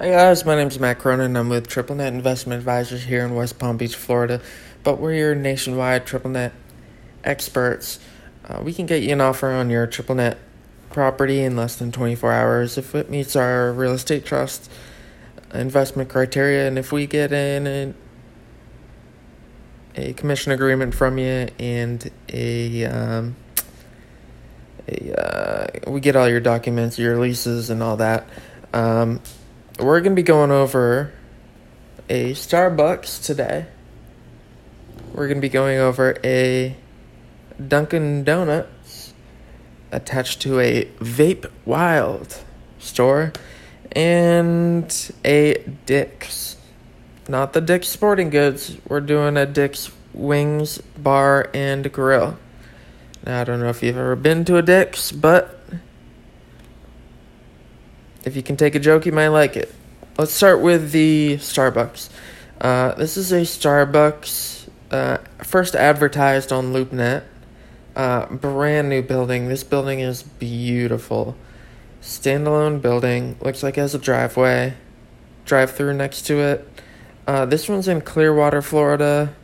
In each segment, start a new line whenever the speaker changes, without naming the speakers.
Hi guys, my name is Matt Cronin. I'm with Triple Net Investment Advisors here in West Palm Beach, Florida. But we're your nationwide Triple Net experts. Uh, we can get you an offer on your Triple Net property in less than 24 hours if it meets our real estate trust investment criteria, and if we get in a, a commission agreement from you and a um, a, uh, we get all your documents, your leases, and all that. Um, we're going to be going over a Starbucks today. We're going to be going over a Dunkin' Donuts attached to a Vape Wild store and a Dick's. Not the Dick's Sporting Goods. We're doing a Dick's Wings Bar and Grill. Now, I don't know if you've ever been to a Dick's, but if you can take a joke, you might like it. Let's start with the Starbucks. Uh, this is a Starbucks uh, first advertised on LoopNet. Uh, brand new building. This building is beautiful. Standalone building. Looks like it has a driveway, drive through next to it. Uh, this one's in Clearwater, Florida,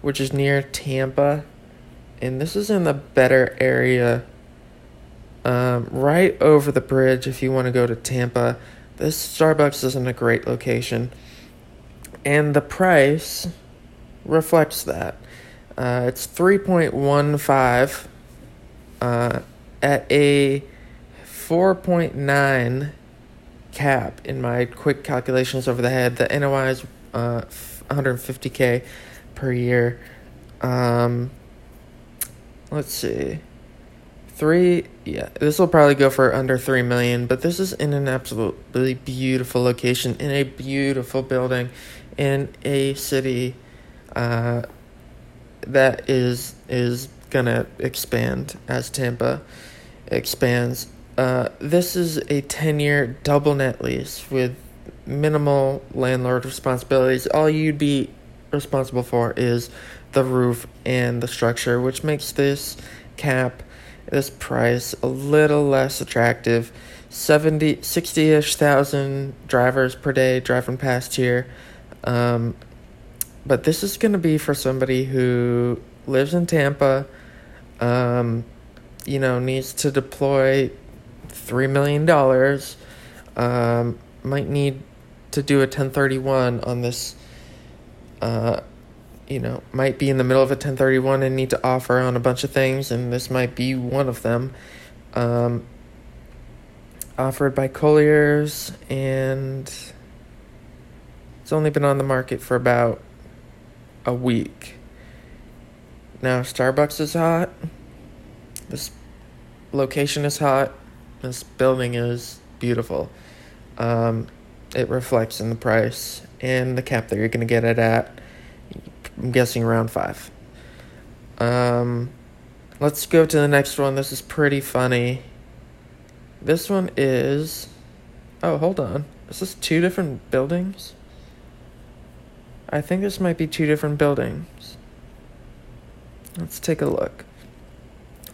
which is near Tampa. And this is in the better area um, right over the bridge if you want to go to Tampa. This Starbucks isn't a great location. And the price reflects that. Uh, it's 3.15 uh, at a 4.9 cap in my quick calculations over the head. The NOI is uh, 150k per year. Um, let's see three yeah this will probably go for under three million but this is in an absolutely beautiful location in a beautiful building in a city uh, that is is gonna expand as tampa expands. Uh, this is a 10 year double net lease with minimal landlord responsibilities. All you'd be responsible for is the roof and the structure which makes this cap this price a little less attractive. 70 60ish thousand drivers per day driving past here. Um, but this is going to be for somebody who lives in tampa um, you know needs to deploy three million dollars um, might need to do a 1031 on this uh, you know, might be in the middle of a 1031 and need to offer on a bunch of things, and this might be one of them. Um, offered by Colliers, and it's only been on the market for about a week. Now, Starbucks is hot. This location is hot. This building is beautiful. Um, it reflects in the price and the cap that you're going to get it at. I'm guessing around five. Um, let's go to the next one. This is pretty funny. This one is. Oh, hold on. Is this two different buildings? I think this might be two different buildings. Let's take a look.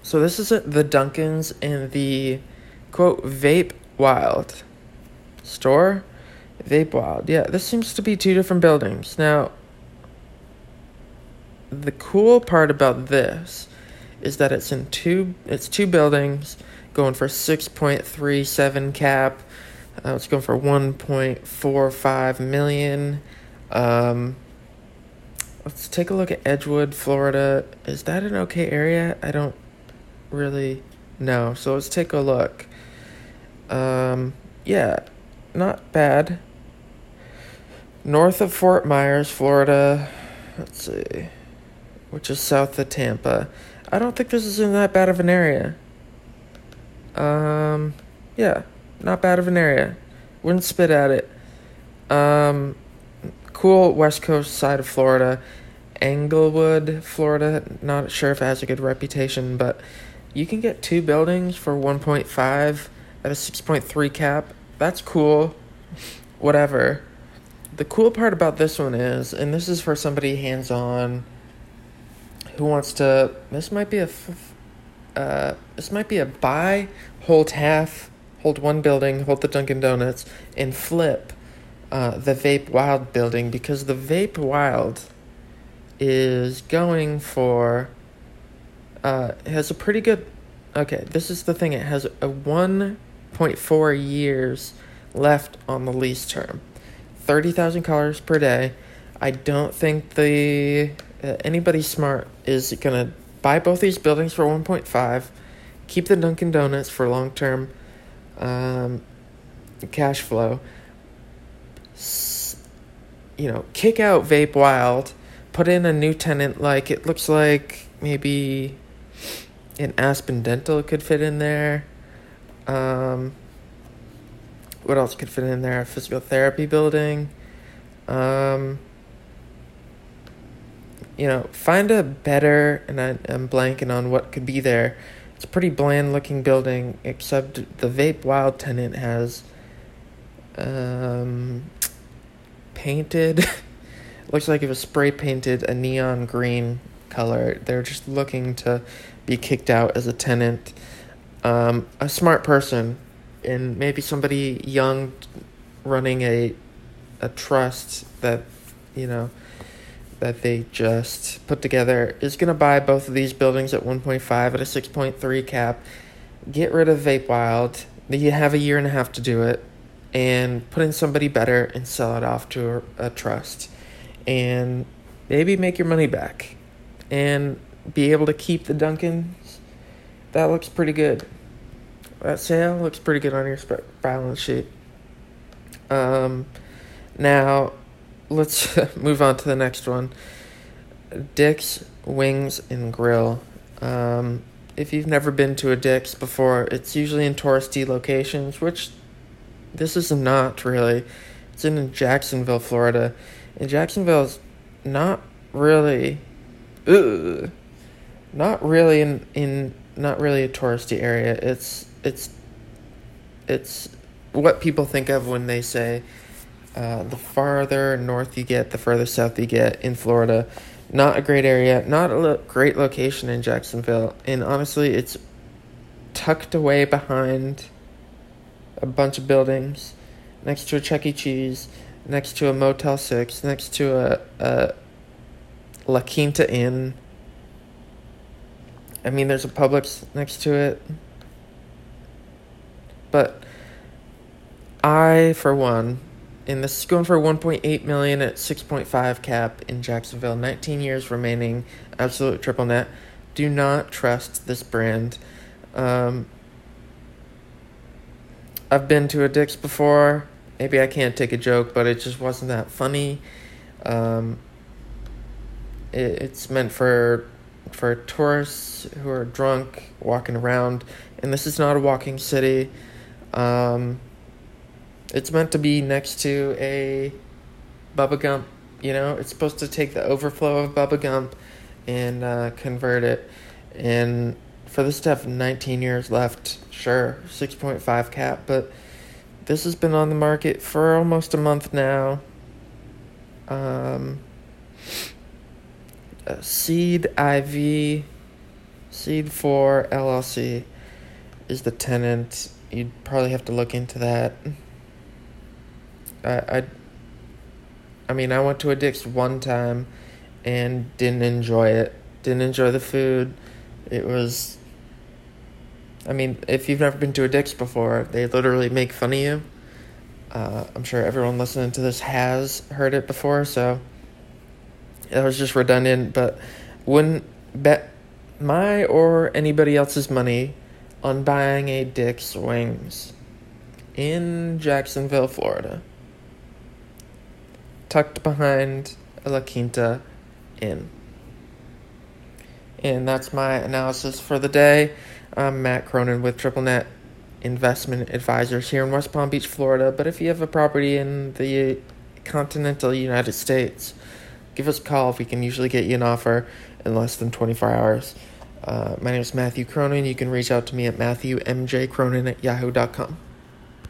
So this is the Dunkins in the quote Vape Wild store. Vape Wild. Yeah, this seems to be two different buildings. Now, the cool part about this is that it's in two it's two buildings going for 6.37 cap. Uh, it's going for 1.45 million. Um, let's take a look at edgewood florida. Is that an okay area? I don't really know. So let's take a look. Um, yeah not bad. North of fort myers florida. Let's see which is south of Tampa. I don't think this is in that bad of an area. Um, yeah, not bad of an area. Wouldn't spit at it. Um, cool west coast side of Florida. Englewood, Florida. Not sure if it has a good reputation, but you can get two buildings for 1.5 at a 6.3 cap. That's cool. Whatever. The cool part about this one is, and this is for somebody hands on who wants to. This might be a. Uh, this might be a buy, hold half, hold one building, hold the Dunkin' Donuts, and flip uh, the Vape Wild building because the Vape Wild is going for uh, has a pretty good. Okay, this is the thing. It has a one point four years left on the lease term, thirty thousand cars per day. I don't think the uh, anybody smart is gonna buy both these buildings for one point five, keep the Dunkin' Donuts for long term um, cash flow. You know, kick out Vape Wild, put in a new tenant. Like it looks like maybe an Aspen Dental could fit in there. Um, what else could fit in there? A physical therapy building. Um, you know, find a better, and I, I'm blanking on what could be there. It's a pretty bland looking building, except the Vape Wild tenant has um, painted. looks like it was spray painted a neon green color. They're just looking to be kicked out as a tenant. Um, a smart person, and maybe somebody young running a a trust that you know that they just put together is going to buy both of these buildings at 1.5 at a 6.3 cap get rid of vape wild you have a year and a half to do it and put in somebody better and sell it off to a, a trust and maybe make your money back and be able to keep the Dunkins. That looks pretty good. That sale looks pretty good on your balance sheet. Um, now, let's move on to the next one. Dick's Wings and Grill. Um, if you've never been to a Dick's before, it's usually in touristy locations, which this is not really. It's in Jacksonville, Florida. And Jacksonville's not really ugh, not really in in not really a touristy area. It's it's it's what people think of when they say uh, the farther north you get, the further south you get in Florida. Not a great area, not a lo- great location in Jacksonville, and honestly, it's tucked away behind a bunch of buildings, next to a Chuck E. Cheese, next to a Motel Six, next to a, a La Quinta Inn. I mean, there's a Publix next to it. But I, for one, and this is going for 1.8 million at 6.5 cap in Jacksonville, 19 years remaining, absolute triple net. Do not trust this brand. Um, I've been to a Dick's before. Maybe I can't take a joke, but it just wasn't that funny. Um, it, it's meant for for tourists who are drunk walking around, and this is not a walking city. Um, it's meant to be next to a Bubba Gump. You know, it's supposed to take the overflow of Bubba Gump and uh, convert it. And for this to have 19 years left, sure, 6.5 cap, but this has been on the market for almost a month now. Um, Seed IV, Seed 4 LLC is the tenant. You'd probably have to look into that. I, I, I mean, I went to a Dick's one time and didn't enjoy it. Didn't enjoy the food. It was. I mean, if you've never been to a Dick's before, they literally make fun of you. Uh, I'm sure everyone listening to this has heard it before, so it was just redundant, but wouldn't bet my or anybody else's money on buying a Dick's Wings in Jacksonville, Florida, tucked behind a La Quinta Inn. And that's my analysis for the day. I'm Matt Cronin with Triple Net Investment Advisors here in West Palm Beach, Florida. But if you have a property in the continental United States, give us a call. We can usually get you an offer in less than 24 hours. Uh, my name is Matthew Cronin. You can reach out to me at MatthewMJCronin at yahoo.com.